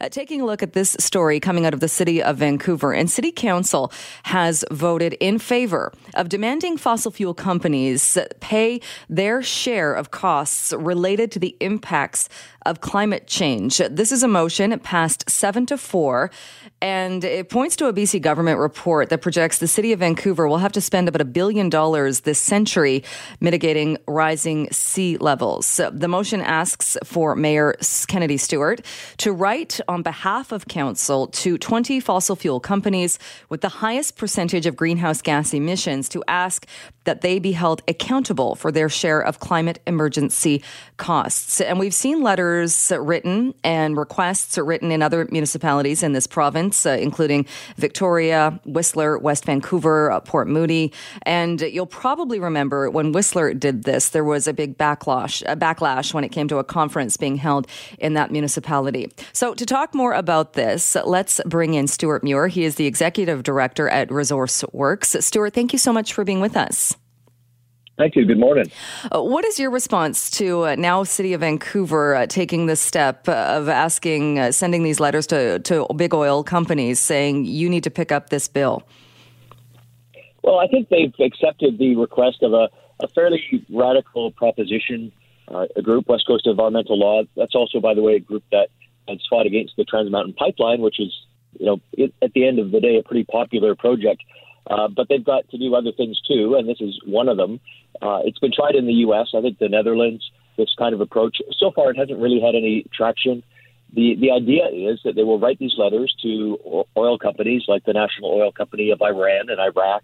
uh, taking a look at this story coming out of the city of Vancouver. And City Council has voted in favor of demanding fossil fuel companies pay their share of costs related to the impacts of climate change. This is a motion. It passed seven to four. And it points to a BC government report that projects the city of Vancouver will have to spend about a billion dollars this century mitigating rising sea levels. The motion asks for Mayor Kennedy Stewart to write on behalf of council to 20 fossil fuel companies with the highest percentage of greenhouse gas emissions to ask that they be held accountable for their share of climate emergency costs. And we've seen letters written and requests written in other municipalities in this province, uh, including Victoria, Whistler, West Vancouver, uh, Port Moody. And you'll probably remember when Whistler did this, there was a big backlash, a backlash when it came to a conference being held in that municipality. So to talk more about this, let's bring in Stewart Muir. He is the executive director at Resource Works. Stewart, thank you so much for being with us. Thank you. Good morning. Uh, what is your response to uh, now City of Vancouver uh, taking this step uh, of asking, uh, sending these letters to, to big oil companies saying you need to pick up this bill? Well, I think they've accepted the request of a, a fairly radical proposition, uh, a group, West Coast Environmental Law. That's also, by the way, a group that has fought against the Trans Mountain Pipeline, which is, you know, it, at the end of the day, a pretty popular project. Uh, but they've got to do other things too, and this is one of them. Uh, it's been tried in the U.S., I think the Netherlands, this kind of approach. So far, it hasn't really had any traction. The, the idea is that they will write these letters to oil companies like the National Oil Company of Iran and Iraq,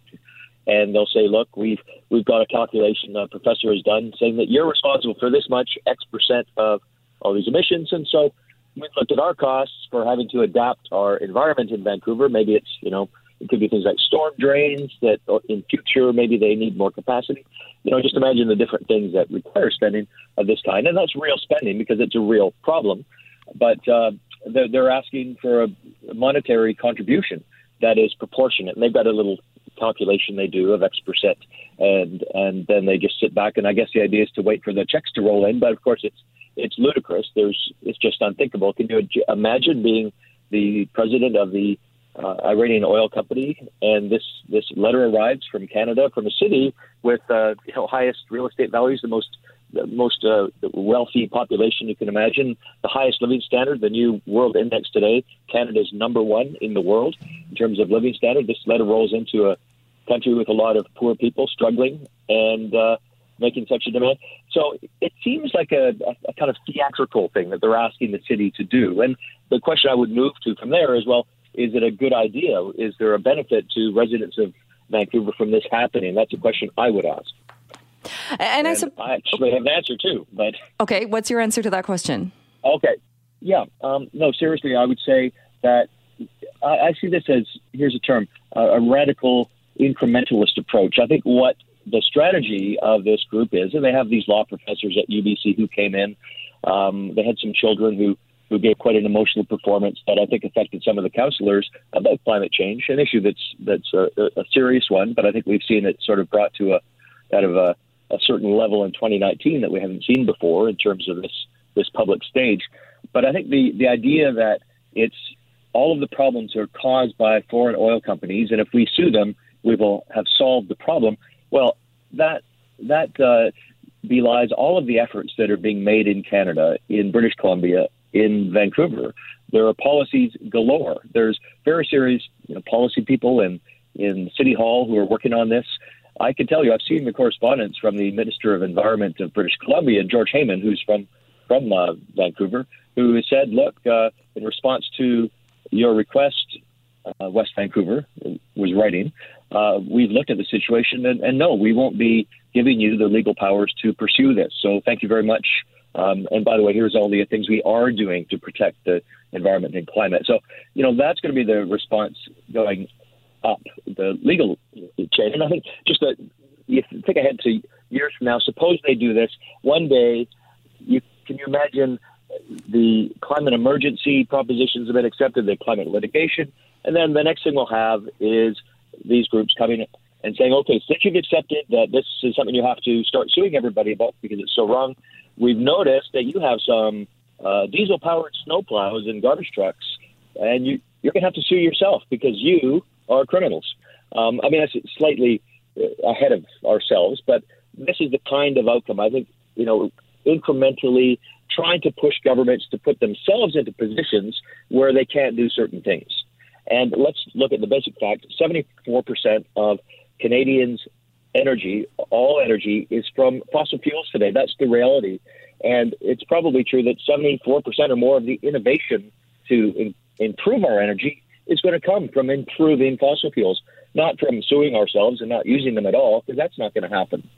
and they'll say, "Look, we've we've got a calculation a professor has done saying that you're responsible for this much X percent of all these emissions, and so we've looked at our costs for having to adapt our environment in Vancouver. Maybe it's you know it could be things like storm drains that in future maybe they need more capacity. You know, just imagine the different things that require spending of this kind, and that's real spending because it's a real problem. But uh, they're, they're asking for a monetary contribution that is proportionate, and they've got a little calculation they do of X percent, and and then they just sit back. And I guess the idea is to wait for the checks to roll in, but of course it's it's ludicrous. There's it's just unthinkable. Can you imagine being the president of the uh, Iranian oil company, and this this letter arrives from Canada, from a city with uh, you know highest real estate values, the most the most uh, wealthy population you can imagine, the highest living standard, the new world index today. Canada's number one in the world in terms of living standard. This letter rolls into a country with a lot of poor people struggling and uh, making such a demand. So it seems like a, a, kind of theatrical thing that they're asking the city to do. And the question I would move to from there is, well, is it a good idea? Is there a benefit to residents of Vancouver from this happening? That's a question I would ask. And, and I, sup- I actually have an answer too. But okay, what's your answer to that question? Okay, yeah, um, no, seriously, I would say that I, I see this as here's a term uh, a radical incrementalist approach. I think what the strategy of this group is, and they have these law professors at UBC who came in. Um, they had some children who who gave quite an emotional performance that I think affected some of the councilors about climate change, an issue that's that's a, a serious one, but I think we've seen it sort of brought to a out of a, a certain level in 2019 that we haven't seen before in terms of this this public stage. But I think the the idea that it's all of the problems are caused by foreign oil companies, and if we sue them, we will have solved the problem. Well, that that uh, belies all of the efforts that are being made in Canada, in British Columbia, in Vancouver. There are policies galore. There's very serious you know, policy people in, in City Hall who are working on this. I can tell you, I've seen the correspondence from the Minister of Environment of British Columbia, George Heyman, who's from from uh, Vancouver, who has said, "Look, uh, in response to your request, uh, West Vancouver was writing, uh, we've looked at the situation, and, and no, we won't be giving you the legal powers to pursue this. So, thank you very much um, and by the way, here's all the things we are doing to protect the environment and climate. So, you know, that's going to be the response going up the legal chain. And I think just that you think ahead to years from now, suppose they do this one day, you can you imagine the climate emergency propositions have been accepted, the climate litigation, and then the next thing we'll have is these groups coming and saying, okay, since you've accepted that this is something you have to start suing everybody about because it's so wrong, we've noticed that you have some uh, diesel powered snowplows and garbage trucks, and you, you're going to have to sue yourself because you are criminals. Um, I mean, that's slightly uh, ahead of ourselves, but this is the kind of outcome. I think, you know, incrementally trying to push governments to put themselves into positions where they can't do certain things. And let's look at the basic fact 74% of Canadians' energy, all energy, is from fossil fuels today. That's the reality. And it's probably true that 74% or more of the innovation to in, improve our energy is going to come from improving fossil fuels, not from suing ourselves and not using them at all, because that's not going to happen.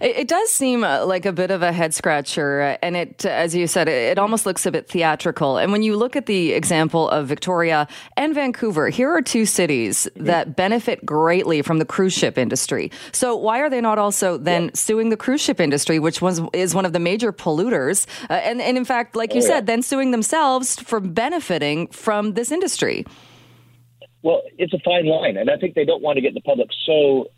It, does seem uh, like a bit of a head scratcher, uh, and it, as you said, it, almost looks a bit theatrical. And when you look at the example of Victoria and Vancouver, here are two cities that benefit greatly from the cruise ship industry. So why are they not also then yeah. suing the cruise ship industry, which was is one of the major polluters, uh, and and in fact, like you oh, said, yeah. then suing themselves for benefiting from this industry? Well, it's a fine line, and I think they don't want to get the public so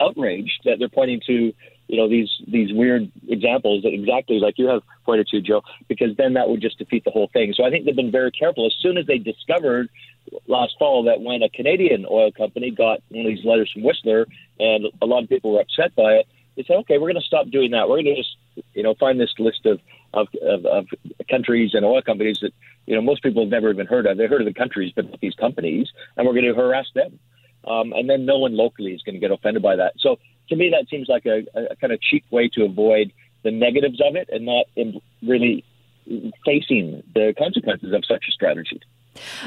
outraged that they're pointing to you know these these weird examples that exactly like you have pointed to, Joe, because then that would just defeat the whole thing. So I think they've been very careful. As soon as they discovered last fall that when a Canadian oil company got one of these letters from Whistler, and a lot of people were upset by it, they said, okay, we're going to stop doing that. We're going to just you know find this list of, of of, of countries and oil companies that you know most people have never even heard of. They heard of the countries, but these companies, and we're going to harass them. Um, and then no one locally is going to get offended by that. So to me, that seems like a, a kind of cheap way to avoid the negatives of it and not really facing the consequences of such a strategy.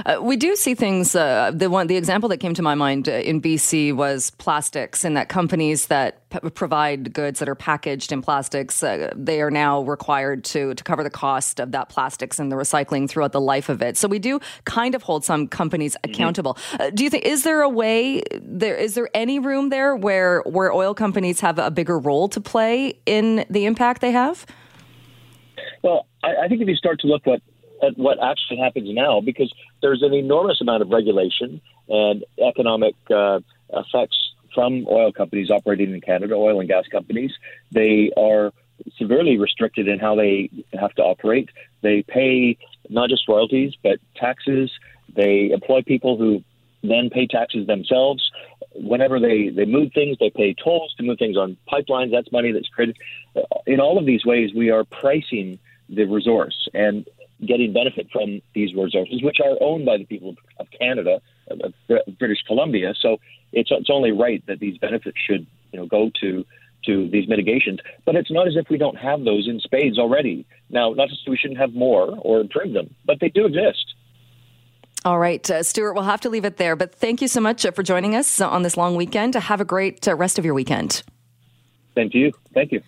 Uh, we do see things. Uh, the one, the example that came to my mind uh, in BC was plastics, and that companies that p- provide goods that are packaged in plastics, uh, they are now required to to cover the cost of that plastics and the recycling throughout the life of it. So we do kind of hold some companies mm-hmm. accountable. Mm-hmm. do you think is there a way there is there any room there where where oil companies have a bigger role to play in the impact they have? Well, I, I think if you start to look what at what actually happens now because there's an enormous amount of regulation and economic uh, effects from oil companies operating in Canada, oil and gas companies. They are severely restricted in how they have to operate. They pay not just royalties, but taxes. They employ people who then pay taxes themselves. Whenever they, they move things, they pay tolls to move things on pipelines. That's money that's created. In all of these ways, we are pricing the resource. And getting benefit from these resources, which are owned by the people of Canada, of British Columbia. So it's it's only right that these benefits should you know go to to these mitigations. But it's not as if we don't have those in spades already. Now, not to say we shouldn't have more or improve them, but they do exist. All right, uh, Stewart, we'll have to leave it there. But thank you so much uh, for joining us on this long weekend. Have a great uh, rest of your weekend. Thank you. Thank you.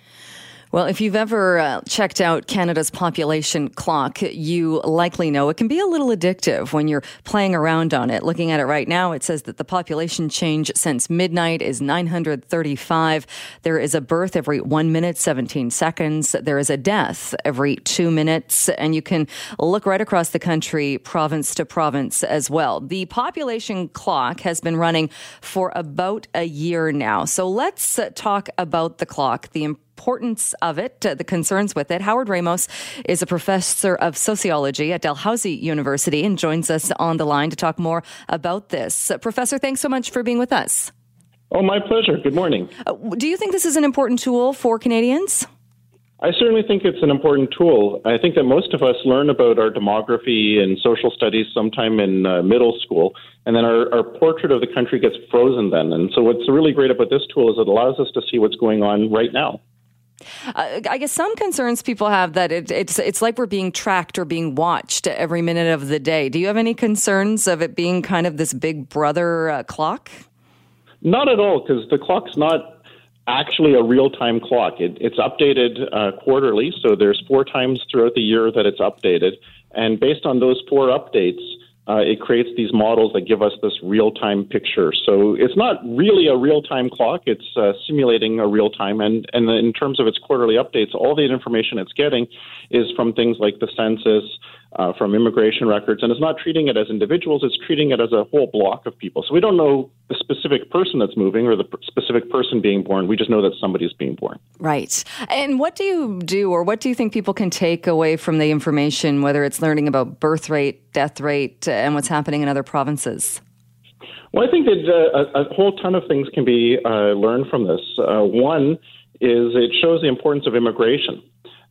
Well, if you've ever uh, checked out Canada's population clock, you likely know it can be a little addictive when you're playing around on it. Looking at it right now, it says that the population change since midnight is 935. There is a birth every one minute, 17 seconds. There is a death every two minutes. And you can look right across the country, province to province as well. The population clock has been running for about a year now. So let's uh, talk about the clock, the importance of it, uh, the concerns with it. Howard Ramos is a professor of sociology at Dalhousie University and joins us on the line to talk more about this. Uh, professor, thanks so much for being with us. Oh, my pleasure. Good morning. Uh, do you think this is an important tool for Canadians? I certainly think it's an important tool. I think that most of us learn about our demography and social studies sometime in uh, middle school, and then our, our portrait of the country gets frozen then. And so, what's really great about this tool is it allows us to see what's going on right now. Uh, I guess some concerns people have that it, it's it's like we're being tracked or being watched every minute of the day. Do you have any concerns of it being kind of this big brother uh, clock? Not at all, because the clock's not actually a real time clock. It, it's updated uh, quarterly, so there's four times throughout the year that it's updated, and based on those four updates uh, it creates these models that give us this real time picture. So it's not really a real time clock, it's uh, simulating a real time. And, and in terms of its quarterly updates, all the information it's getting is from things like the census, uh, from immigration records, and it's not treating it as individuals, it's treating it as a whole block of people. So we don't know the specific person that's moving or the specific person being born. We just know that somebody's being born. Right. And what do you do, or what do you think people can take away from the information, whether it's learning about birth rate, death rate, and what's happening in other provinces? Well, I think that uh, a, a, whole ton of things can be uh, learned from this. Uh, one is it shows the importance of immigration.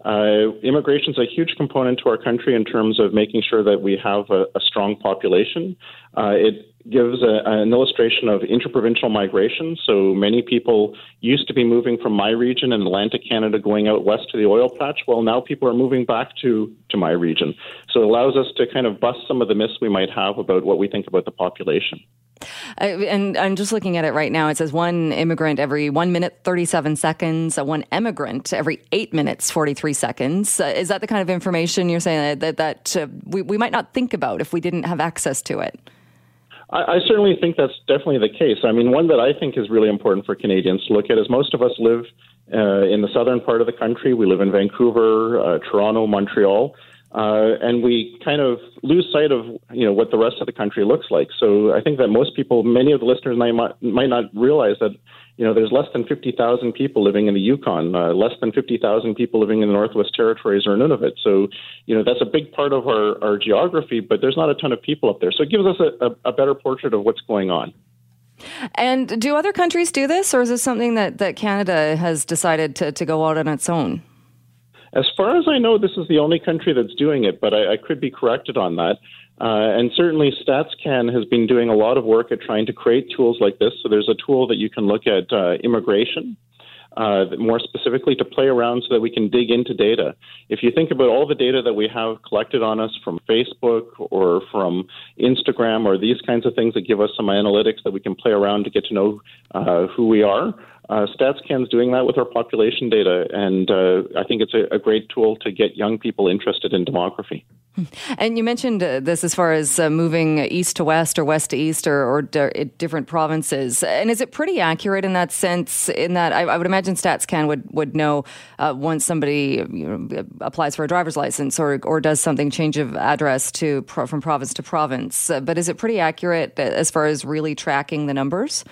Uh, immigration is a huge component to our country in terms of making sure that we have a, a strong population. Uh, it gives a, an illustration of interprovincial migration. So many people used to be moving from my region in Atlantic Canada going out west to the oil patch. Well, now people are moving back to, to my region. So it allows us to kind of bust some of the myths we might have about what we think about the population. And I'm just looking at it right now. It says one immigrant every one minute, 37 seconds, uh, one emigrant every eight minutes, 43 seconds. Uh, is that the kind of information you're saying that, that, that uh, we, we might not think about if we didn't have access to it? I, I certainly think that's definitely the case. I mean, one that I think is really important for Canadians to look at is most of us live uh, in the southern part of the country. We live in Vancouver, uh, Toronto, Montreal. Uh, and we kind of lose sight of you know what the rest of the country looks like. So I think that most people, many of the listeners might might not realize that you know there's less than 50,000 people living in the Yukon, uh, less than 50,000 people living in the Northwest Territories or Nunavut. So you know that's a big part of our, our geography, but there's not a ton of people up there. So it gives us a, a, a better portrait of what's going on. And do other countries do this, or is this something that, that Canada has decided to, to go out on its own? As far as I know, this is the only country that's doing it, but I, I could be corrected on that. Uh, and certainly, StatsCan has been doing a lot of work at trying to create tools like this. So there's a tool that you can look at uh, immigration. Uh, more specifically, to play around so that we can dig into data. If you think about all the data that we have collected on us from Facebook or from Instagram or these kinds of things that give us some analytics that we can play around to get to know uh, who we are, uh, StatsCan's doing that with our population data, and uh, I think it's a, a, great tool to get young people interested in demography. And you mentioned uh, this as far as uh, moving east to west or west to east or, or d- different provinces. And is it pretty accurate in that sense? In that I, I would imagine StatsCan would would know uh, once somebody you know, applies for a driver's license or or does something change of address to from province to province. Uh, but is it pretty accurate as far as really tracking the numbers?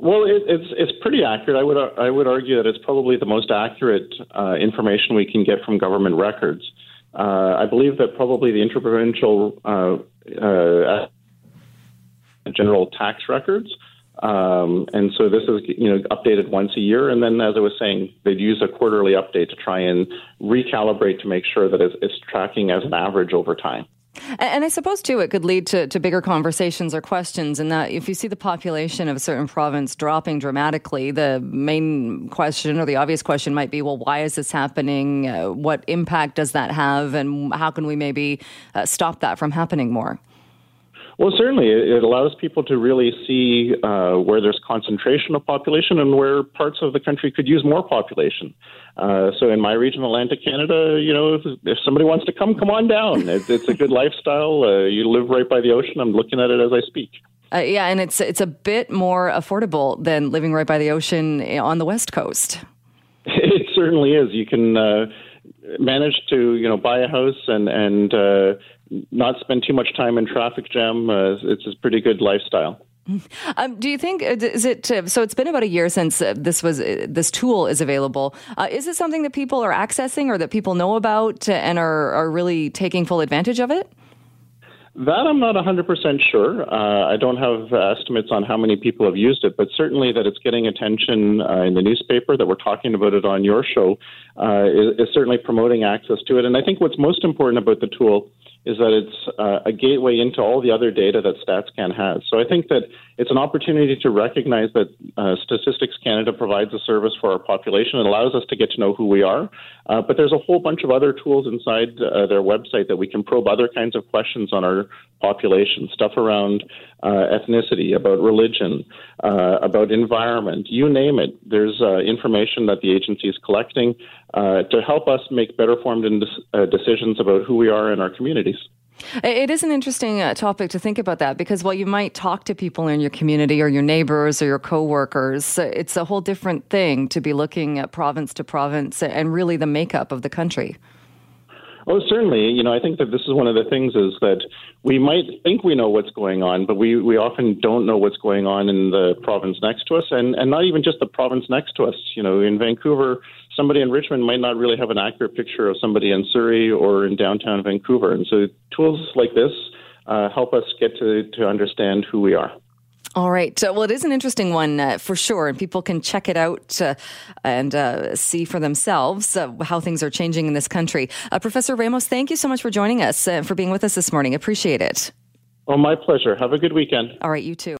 Well, it, it's it's pretty accurate. I would I would argue that it's probably the most accurate uh, information we can get from government records. Uh, I believe that probably the interprovincial uh, uh general tax records, um, and so this is you know updated once a year. And then, as I was saying, they'd use a quarterly update to try and recalibrate to make sure that it's, it's tracking as an average over time. And I suppose, too, it could lead to, to bigger conversations or questions. And that, if you see the population of a certain province dropping dramatically, the main question or the obvious question might be well, why is this happening? Uh, what impact does that have? And how can we maybe uh, stop that from happening more? Well, certainly, it allows people to really see uh, where there's concentration of population and where parts of the country could use more population. Uh, so, in my region, Atlantic Canada, you know, if, if somebody wants to come, come on down. It, it's a good lifestyle. Uh, you live right by the ocean. I'm looking at it as I speak. Uh, yeah, and it's it's a bit more affordable than living right by the ocean on the west coast. Certainly is. You can uh, manage to you know buy a house and and uh, not spend too much time in traffic jam. Uh, it's a pretty good lifestyle. Um, do you think uh, is it uh, so? It's been about a year since uh, this was this tool is available. Is it something that people are accessing or that people know about and are are really taking full advantage of it? That I'm not 100% sure. Uh, I don't have estimates on how many people have used it, but certainly that it's getting attention uh, in the newspaper, that we're talking about it on your show, uh, is, is, certainly promoting access to it. And I think what's most important about the tool is that it's uh, a gateway into all the other data that StatsCan has. So I think that it's an opportunity to recognize that uh, Statistics Canada provides a service for our population. It allows us to get to know who we are. Uh, but there's a whole bunch of other tools inside uh, their website that we can probe other kinds of questions on our population, stuff around uh, ethnicity, about religion, uh, about environment, you name it. There's information that the agency is collecting to help us make better formed decisions about who we are in our communities. It is an interesting uh, topic to think about that because while you might talk to people in your community or your neighbors or your coworkers, uh, it's a whole different thing to be looking at province to province and really the makeup of the country. Oh, certainly. You know, I think that this is one of the things is that we might think we know what's going on, but we, we often don't know what's going on in the province next to us, and, and not even just the province next to us. You know, in Vancouver, somebody in Richmond might not really have an accurate picture of somebody in Surrey or in downtown Vancouver. And so tools like this uh, help us get to, to understand who we are. All right. Uh, well, it is an interesting one uh, for sure, and people can check it out uh, and uh, see for themselves uh, how things are changing in this country. Uh, Professor Ramos, thank you so much for joining us, for being with us this morning. Appreciate it. Oh, my pleasure. Have a good weekend. All right, you too.